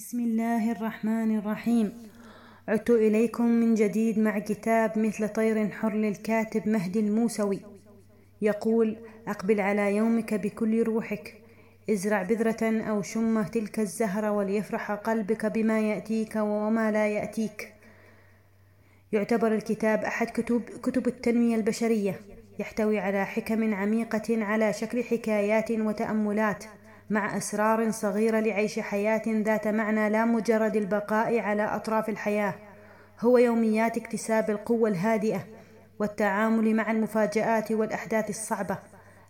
بسم الله الرحمن الرحيم. عدت إليكم من جديد مع كتاب مثل طير حر للكاتب مهدي الموسوي. يقول أقبل على يومك بكل روحك ازرع بذرة أو شمة تلك الزهرة وليفرح قلبك بما يأتيك وما لا يأتيك. يعتبر الكتاب أحد كتب, كتب التنمية البشرية يحتوي على حكم عميقة على شكل حكايات وتأملات. مع أسرار صغيرة لعيش حياة ذات معنى لا مجرد البقاء على أطراف الحياة هو يوميات اكتساب القوة الهادئة والتعامل مع المفاجآت والأحداث الصعبة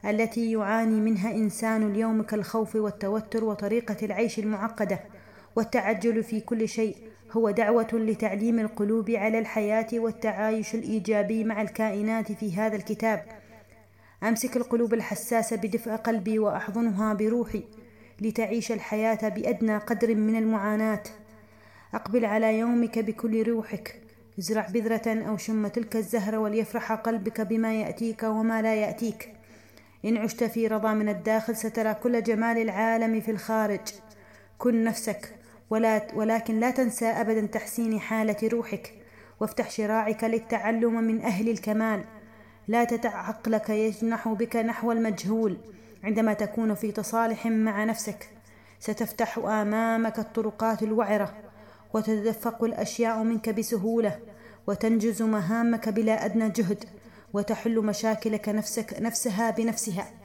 التي يعاني منها إنسان اليوم كالخوف والتوتر وطريقة العيش المعقدة. والتعجل في كل شيء هو دعوة لتعليم القلوب على الحياة والتعايش الإيجابي مع الكائنات في هذا الكتاب. أمسك القلوب الحساسة بدفء قلبي وأحضنها بروحي لتعيش الحياة بأدنى قدر من المعاناة. أقبل على يومك بكل روحك. ازرع بذرة أو شم تلك الزهرة وليفرح قلبك بما يأتيك وما لا يأتيك. إن عشت في رضا من الداخل سترى كل جمال العالم في الخارج. كن نفسك ولا ولكن لا تنسى أبدا تحسين حالة روحك. وافتح شراعك للتعلم من أهل الكمال. لا تدع عقلك يجنح بك نحو المجهول. عندما تكون في تصالح مع نفسك ستفتح آمامك الطرقات الوعرة وتتدفق الأشياء منك بسهولة وتنجز مهامك بلا أدنى جهد وتحل مشاكلك نفسك نفسها بنفسها.